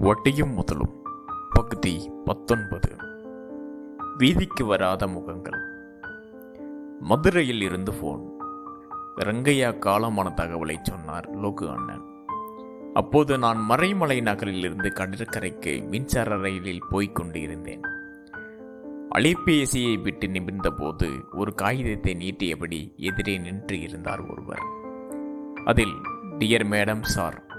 வட்டியும் முதலும். பகுதி பத்தொன்பது. வீதிக்கு வராத முகங்கள். மதுரையில் இருந்து ஃபோன் ரங்கையா காலமான தகவலை சொன்னார் லோகு அண்ணன். அப்போது நான் மறைமலை நகரில் இருந்து கடற்கரைக்கு மின்சார ரயிலில் போய்க் கொண்டு இருந்தேன் அலைபேசியை விட்டு நிமிர்ந்தபோது ஒரு காகிதத்தை நீட்டியபடி எதிரே நின்று இருந்தார் ஒருவர். அதில் டியர் மேடம் சார்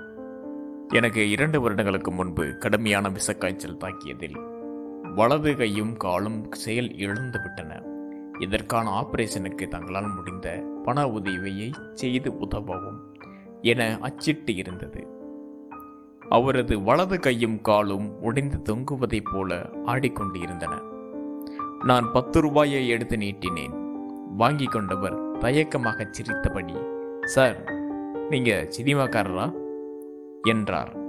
எனக்கு இரண்டு வருடங்களுக்கு முன்பு கடுமையான விஷக்காய்ச்சல் தாக்கியதில் வலது கையும் காலும் செயல் இழந்து விட்டன. இதற்கான ஆபரேஷனுக்கு தங்களால் முடிந்த பண உதவியை செய்து உதவவும் என அச்சிட்டு இருந்தது. அவரது வலது கையும் காலும் உடைந்து தொங்குவதைப் போல ஆடிக்கொண்டு இருந்தன நான் பத்து ரூபாயை எடுத்து நீட்டினேன். வாங்கி கொண்டவர் தயக்கமாக சிரித்தபடி சார் நீங்கள் சினிமாக்காரரா? என்றார்.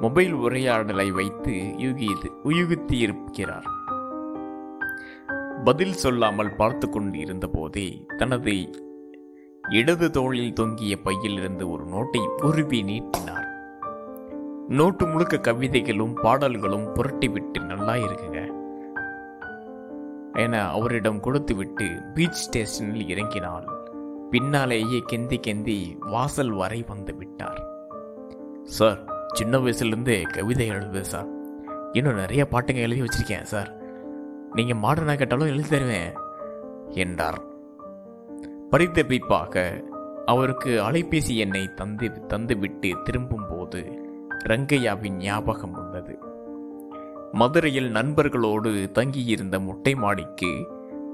மொபைல் உரையாடலை வைத்து யூகியது உயுகுத்தி இருக்கிறார் பதில் சொல்லாமல் பார்த்து கொண்டு இருந்தபோதே தனது இடது தோளில் தொங்கிய பையிலிருந்து ஒரு நோட்டை உருவி நீட்டினார். நோட்டு முழுக்க கவிதைகளும் பாடல்களும் புரட்டிவிட்டு நல்லா இருக்குங்க என அவரிடம் கொடுத்துவிட்டு பீச் ஸ்டேஷனில் இறங்கினாள். பின்னாலேயே கெந்தி கெந்தி வாசல் வரை வந்து விட்டார். சார் சின்ன வயசுலேருந்தே கவிதை எழுதுவேன் சார். இன்னும் நிறைய பாட்டுங்க எழுதி வச்சுருக்கேன் சார். நீங்கள் மாடர்னாக கேட்டாலும் எழுதி தருவேன் என்றார். பரிதபிப்பாக அவருக்கு அலைபேசி எண்ணை தந்து தந்துவிட்டு திரும்பும்போது ரங்கையாவின் ஞாபகம் வந்தது. மதுரையில் நண்பர்களோடு தங்கியிருந்த மொட்டை மாடிக்கு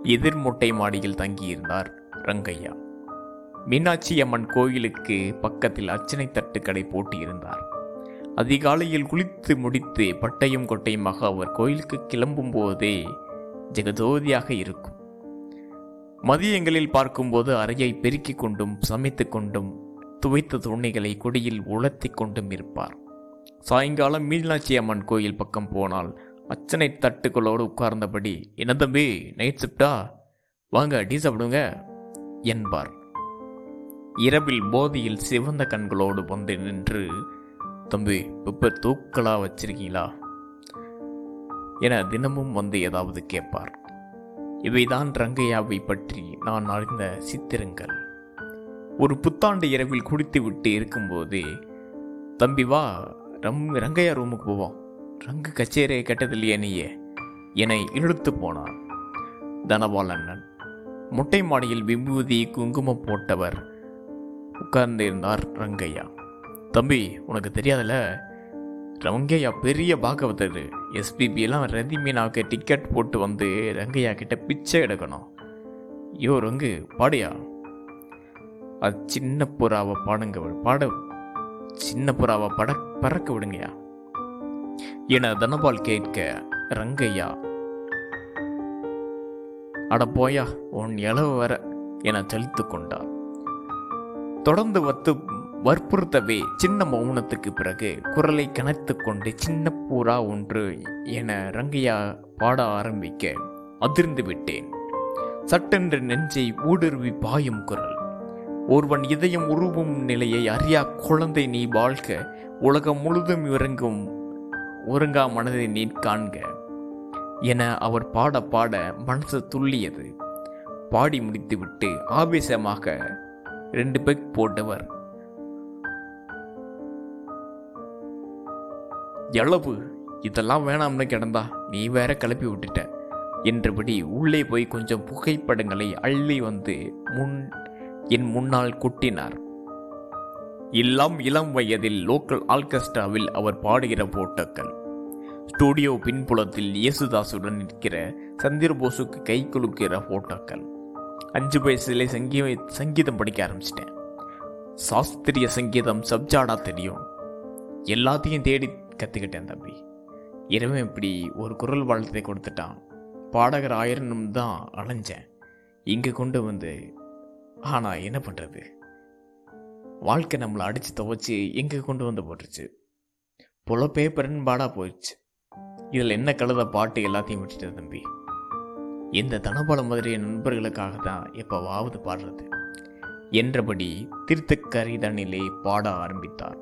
எதிர் மொட்டை மாடியில் தங்கியிருந்தார் ரங்கையா. மீனாட்சி அம்மன் கோயிலுக்கு பக்கத்தில் அர்ச்சனை தட்டு கடை போட்டியிருந்தார். அதிகாலையில் குளித்து முடித்து பட்டையும் கொட்டையுமாக அவர் கோயிலுக்கு கிளம்பும் போதே ஜெகஜோதியாக இருக்கும். மதியங்களில் பார்க்கும்போது அறையை பெருக்கிக் கொண்டும் சமைத்து கொண்டும் துவைத்த துணிகளை கொடியில் உலர்த்தி கொண்டும் இருப்பார். சாயங்காலம் மீனாட்சி அம்மன் கோயில் பக்கம் போனால் அச்சனை தட்டுக்களோடு உட்கார்ந்தபடி என்ன தம்பி நைட் ஷிஃப்டா வாங்க டீ சாப்பிடுங்க என்பார். இரவில் போதியில் சிவந்த கண்களோடு வந்து நின்று தம்பி இப்போ தூக்களாக வச்சிருக்கீங்களா? என தினமும் வந்து ஏதாவது கேட்பார். இவைதான் ரங்கையாவை பற்றி நான் அறிந்த சித்திரங்கள். ஒரு புத்தாண்டு இரவில் குடித்துவிட்டு இருக்கும்போதே தம்பி வா ரம் ரங்கையா ரூமுக்கு போவோம். ரங்கு கச்சேரியை கட்டதில்லையே நீயே என்னை இழுத்து போனார் தனபாலண்ணன். மொட்டை மாடியில் விபூதி குங்குமம் போட்டவர் உட்கார்ந்திருந்தார் ரங்கையா. தம்பி உனக்கு தெரியாதுல்ல? ரங்கையா பெரிய பாகவதர். எஸ்பிபி எல்லாம் டிக்கெட் போட்டு வந்து ரங்கையா கிட்ட பிச்சை எடுக்கணும். ஐயோ ரங்கு பாடியா? அது சின்ன புறாவை பாடுங்க பாட. சின்ன புறாவை பட பறக்க விடுங்கயா என தனபால் கேட்க ரங்கையா அட போயா உன் இளவு வர என சலித்து கொண்டார். தொடர்ந்து வத்து வற்புறுத்தவே சின்ன மௌனத்துக்கு பிறகு குரலை கனத்து கொண்டு சின்ன பூரா ஒன்று என ரங்கையா பாட ஆரம்பிக்க அதிர்ந்து விட்டேன். சட்டென்று நெஞ்சை ஊடுருவி பாயும் குரல். ஒருவன் இதயம் உருவும் நிலையை அறியா குழந்தை நீ வாழ்க. உலகம் முழுதும் இறங்கும் ஒருங்கா மனதை நீ காண்க என அவர் பாட பாட மனசு துள்ளியது. பாடி முடித்துவிட்டு ஆவேசமாக ரெண்டு பெக் போட்டவர். எளவு இதெல்லாம் வேணாம்னு கிடந்தா நீ வேற கிளப்பி விட்டுட்ட. என்றபடி உள்ளே போய் கொஞ்சம் புகைப்படங்களை அள்ளி வந்து முன் என் முன்னால் கொட்டினார். எல்லாம் இளம் வயதில் லோக்கல் ஆர்கெஸ்ட்ராவில் அவர் பாடுகிற போட்டோக்கள். ஸ்டூடியோ பின்புலத்தில் இயேசுதாசுடன் நிற்கிற சந்திரபோஸுக்கு கை குலுக்கிற போட்டோக்கள். அஞ்சு வயசுல சங்கீ சங்கீதம் படிக்க ஆரம்பிச்சிட்டேன். சாஸ்திரிய சங்கீதம் சப்ஜாடா தெரியும். எல்லாத்தையும் தேடி கற்றுக்கிட்டேன் தம்பி. இரவன் இப்படி ஒரு குரல் வாழ்த்தை கொடுத்துட்டான். பாடகர் ஆயிரம் தான் அலைஞ்சேன். இங்கே கொண்டு வந்து ஆனால் என்ன பண்ணுறது வாழ்க்கை நம்மளை அடித்து துவைச்சி எங்கே கொண்டு வந்து போட்டுருச்சு? பொழப்பே பெரும்பாடாக போயிடுச்சு. இதில் என்ன கழுத பாட்டு எல்லாத்தையும் விட்டுட்டு தம்பி. இந்த தனபாலம் மாதிரிய நண்பர்களுக்காக தான் எப்போவாவது பாடுறது. என்றபடி திருத்தக்கரிதனிலே பாட ஆரம்பித்தார்.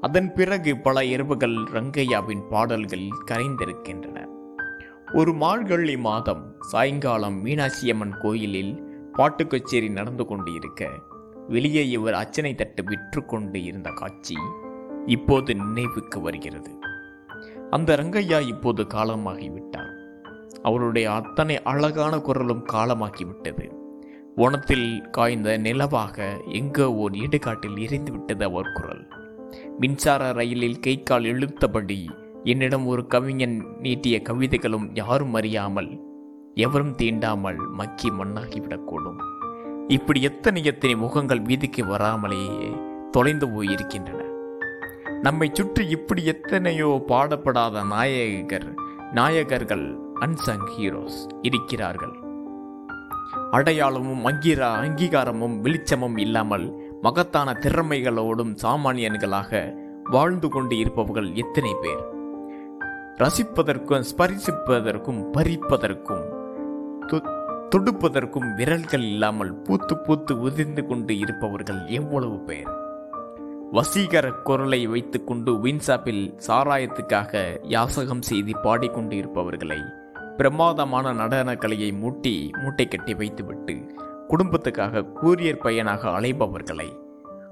அதன் பிறகு பல இரவுகள் ரங்கையாவின் பாடல்கள் கரைந்திருக்கின்றன. ஒரு மார்கழி மாதம் சாயங்காலம் மீனாட்சியம்மன் கோயிலில் பாட்டு கச்சேரி நடந்து கொண்டு இருக்க வெளியே இவர் அச்சனை தட்டு விற்று கொண்டு இருந்த காட்சி இப்போது நினைவுக்கு வருகிறது. அந்த ரங்கையா இப்போது காலமாகிவிட்டார். அவருடைய அத்தனை அழகான குரலும் காலமாக்கிவிட்டது வனத்தில் காய்ந்த நிலவாக எங்கோ ஓர் இடுகாட்டில் எரிந்துவிட்டது அவர் குரல். மின்சார ரயிலில் கை கால் இழுத்தபடி என்னிடம் ஒரு கவிஞன் நீட்டிய கவிதைகளும் யாரும் அறியாமல் எவரும் தீண்டாமல் மக்கி மண்ணாகிவிடக்கூடும். இப்படி எத்தனை எத்தனை முகங்கள் வீதிக்கு வராமலேயே தொலைந்து போயிருக்கின்றன. நம்மை சுற்றி இப்படி எத்தனையோ பாடப்படாத நாயகர் நாயகர்கள் அன்சங் ஹீரோஸ் இருக்கிறார்கள். அடையாளமும் அங்கீரா அங்கீகாரமும் வெளிச்சமும் இல்லாமல் மகத்தான திறமைகளோடும் சாமானியன்களாக வாழ்ந்து கொண்டு இருப்பவர்கள் எத்தனை பேர்? ரசிப்பதற்கும் ஸ்பரிசிப்பதற்கும் பறிப்பதற்கும் துடுப்பதற்கும் தொடுப்பதற்கும் விரல்கள் இல்லாமல் பூத்து பூத்து உதிர்ந்து கொண்டு இருப்பவர்கள் எவ்வளவு பேர்? வசீகர குரலை வைத்துக்கொண்டு வின்சாப்பில் சாராயத்துக்காக யாசகம் செய்து பாடிக்கொண்டு இருப்பவர்களை பிரமாதமான நடன கலையை மூட்டி மூட்டை கட்டி வைத்துவிட்டு குடும்பத்துக்காக கூரியர் பையனாக அலைபவர்களை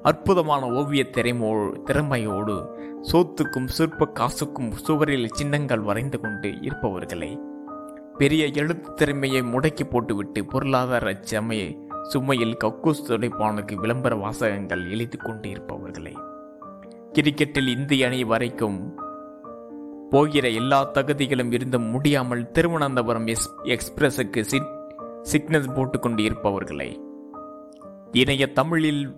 அற்புதமான ஓவிய திறமோ திறமையோடு சோத்துக்கும் சிற்ப காசுக்கும் சுவரில் சின்னங்கள் வரைந்து கொண்டு இருப்பவர்களை பெரிய எழுத்து திறமையை முடக்கி போட்டுவிட்டு பொருளாதார சமையை சுமையில் கக்கூஸ் துடைப்பானுக்கு விளம்பர வாசகங்கள் எழுதி கொண்டு இருப்பவர்களை கிரிக்கெட்டில் இந்திய அணி வரைக்கும் போகிற எல்லா தகுதிகளும் இருந்தும் முடியாமல் திருவனந்தபுரம் எஸ் எக்ஸ்பிரஸுக்கு சி சிக்னஸ் போட்டுக்கொண்டு இருப்பவர்களை இணைய தமிழில்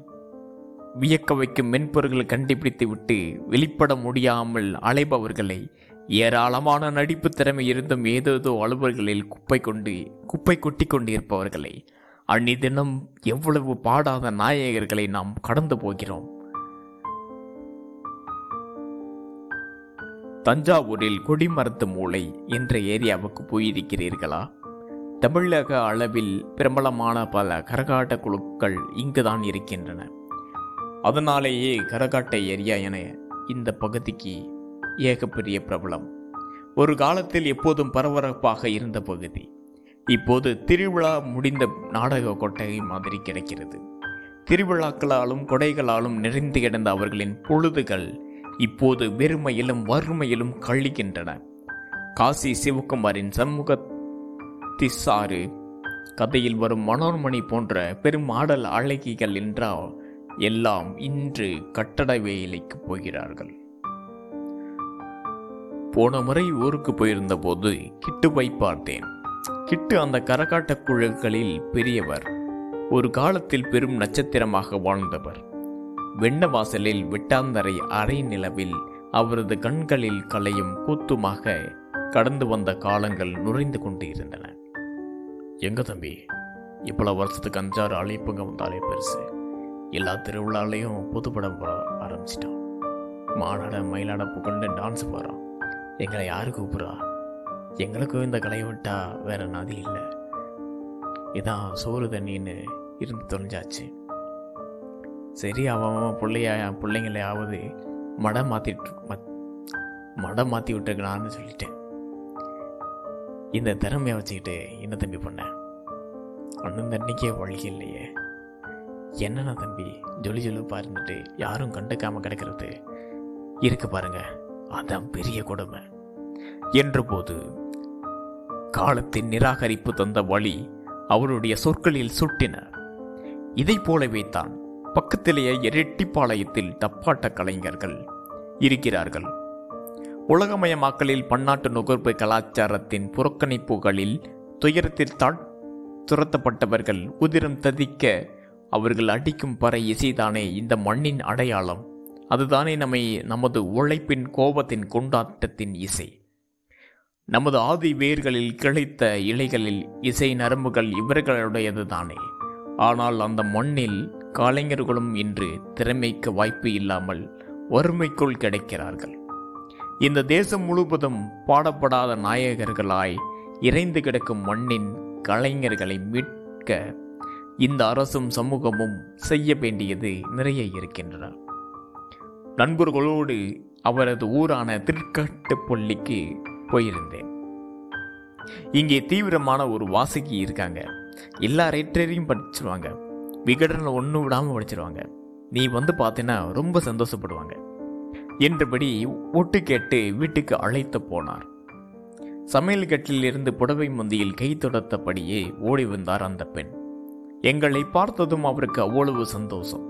வியக்க வைக்கும் மென்பொருள்களை கண்டுபிடித்து விட்டு வெளிப்பட முடியாமல் அலைபவர்களை ஏராளமான நடிப்பு திறமை இருந்தும் ஏதேதோ அலுவல்களில் குப்பை கொண்டு குப்பை கொட்டி கொண்டு இருப்பவர்களை அந்நிதினம் எவ்வளவு பாடாத நாயகர்களை நாம் கடந்து போகிறோம். தஞ்சாவூரில் கொடிமரத்து மூளை என்ற ஏரியாவுக்கு போயிருக்கிறீர்களா? தமிழக அளவில் பிரபலமான பல கரகாட்ட குழுக்கள் இங்கு தான் இருக்கின்றன. அதனாலேயே கரகாட்ட ஏரியா என இந்த பகுதிக்கு ஏகப்பெரிய பிரபலம். ஒரு காலத்தில் எப்போதும் பரபரப்பாக இருந்த பகுதி. இப்போது திருவிழா முடிந்த நாடக கொட்டகை மாதிரி கிடைக்கிறது. திருவிழாக்களாலும் கொடைகளாலும் நிறைந்து கிடந்த அவர்களின் பொழுதுகள் இப்போது வெறுமையிலும் வறுமையிலும் கழிக்கின்றன. காசி சிவகுமாரின் சமூக திசாறு கதையில் வரும் மனோர்மணி போன்ற பெரும் ஆடல் அழகிகள் என்றால் எல்லாம் இன்று கட்டட வேலைக்கு போகிறார்கள். போன முறை ஊருக்கு போயிருந்த போது கிட்டுவை பார்த்தேன். கிட்டு அந்த கரகாட்ட குழுக்களில் பெரியவர் ஒரு காலத்தில் பெரும் நட்சத்திரமாக வாழ்ந்தவர். வெண்ணவாசலில் வெட்டாந்தரை அரை நிலவில் அவரது கண்களில் கலையும் கூத்துமாக கடந்து வந்த காலங்கள் நுழைந்து கொண்டு இருந்தன எங்க தம்பி? இவ்வளவு வருஷத்துக்கு அஞ்சாறு அழைப்புங்க வந்தாலே பெருசு. எல்லா திருவிழாலையும் புதுப்படம் போட ஆரம்பிச்சிட்டான். மானாட மயிலாட புகழ்ந்து டான்ஸ் போகிறான் எங்களை யார் கூப்பிட்றா? எங்களுக்கும் இந்த கலையை விட்டா வேற நதி இல்லை. இதான் சோறு தண்ணின்னு இருந்து தொலைஞ்சாச்சு. சரி அவன் அவன் பிள்ளைய பிள்ளைங்களையாவது மடம் மாற்றிட்டு மடம் மாற்றி விட்டுருக்கலான்னு சொல்லிட்டேன். இந்த திறமையை வச்சுக்கிட்டு என்ன தம்பி பண்ணேன் அண்ணன் தண்ணிக்கே வழி இல்லையே. என்னண்ணா தம்பி ஜொலி ஜொலிப்பா இருந்துட்டு யாரும் கண்டுக்காமல் கிடக்கிறது? இருக்கு பாருங்க அதான் பெரிய கொடுமை. என்றபோது காலத்தின் நிராகரிப்பு தந்த வழி அவருடைய சொற்களில் சுட்டின. இதைப் போலவே தான் பக்கத்திலேயே இரட்டிப்பாளையத்தில் தப்பாட்ட கலைஞர்கள் இருக்கிறார்கள். உலகமயமாக்கலில் பன்னாட்டு நுகர்வு கலாச்சாரத்தின் புறக்கணிப்புகளில் துயரத்தில் தாழ் துரத்தப்பட்டவர்கள் உதிரம் ததிக்க அவர்கள் அடிக்கும் பறை இசைதானே இந்த மண்ணின் அடையாளம். அதுதானே நம்மை நமது உழைப்பின் கோபத்தின் கொண்டாட்டத்தின் இசை. நமது ஆதி வேர்களில் கிளைத்த இலைகளில் இசை நரம்புகள் இவர்களுடையது தானே ஆனால் அந்த மண்ணில் கலைஞர்களும் இன்று திறமைக்கு வாய்ப்பு இல்லாமல் வறுமைக்குள் கிடைக்கிறார்கள். இந்த தேசம் முழுவதும் பாடப்படாத நாயகர்களாய் இறைந்து கிடக்கும் மண்ணின் கலைஞர்களை மீட்க இந்த அரசும் சமூகமும் செய்ய வேண்டியது நிறைய இருக்கின்றன. நண்பர்களோடு அவரது ஊரான திருக்காட்டுப்பள்ளிக்கு போயிருந்தேன். இங்கே தீவிரமான ஒரு வாசகி இருக்காங்க. எல்லா ரேட்டரையும் படிச்சிருவாங்க. விகடனில் ஒன்று விடாமல் படிச்சிருவாங்க. நீ வந்து பார்த்தீன்னா ரொம்ப சந்தோஷப்படுவாங்க. என்றபடி ஒட்டு கேட்டு வீட்டுக்கு அழைத்து போனார். சமையல் கட்டில் இருந்து புடவை முந்தியில் கை தொடர்த்தபடியே ஓடி வந்தார் அந்த பெண். எங்களை பார்த்ததும் அவருக்கு அவ்வளவு சந்தோஷம்.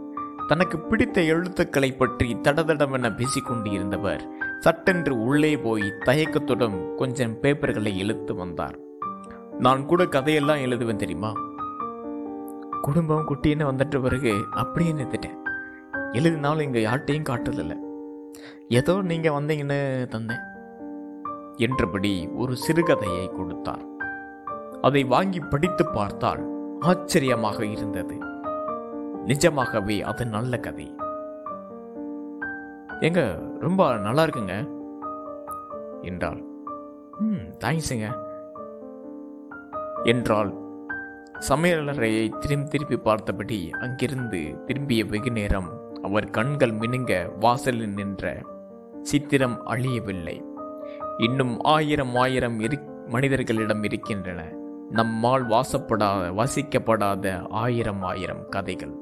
தனக்கு பிடித்த எழுத்துக்களை பற்றி தடதடவென பேசிக்கொண்டு இருந்தவர் சட்டென்று உள்ளே போய் தயக்கத்துடன் கொஞ்சம் பேப்பர்களை இழுத்து வந்தார். நான் கூட கதையெல்லாம் எழுதுவேன் தெரியுமா? குடும்பம் குட்டின்னு வந்துட்ட பிறகு அப்படியே நிறுத்திட்டேன். எழுதினாலும் இங்கே யார்கிட்டையும் காட்டுறதில்ல ஏதோ நீங்கள் வந்தீங்கன்னு தந்தேன். என்றபடி ஒரு சிறுகதையை கொடுத்தார். அதை வாங்கி படித்து பார்த்தால் ஆச்சரியமாக இருந்தது. நிஜமாகவே அது நல்ல கதை. ஏங்க ரொம்ப நல்லா இருக்குங்க என்றாள். ம் தேங்க்ஸுங்க என்றால் சமையலறையை திரும்பி திருப்பி பார்த்தபடி அங்கிருந்து திரும்பிய வெகு நேரம் அவர் கண்கள் மினுங்க வாசலில் நின்ற சித்திரம் அழியவில்லை. இன்னும் ஆயிரம் ஆயிரம் இரு மனிதர்களிடம் இருக்கின்றன. நம்மால் வாசப்படாத வாசிக்கப்படாத ஆயிரம் ஆயிரம் கதைகள்.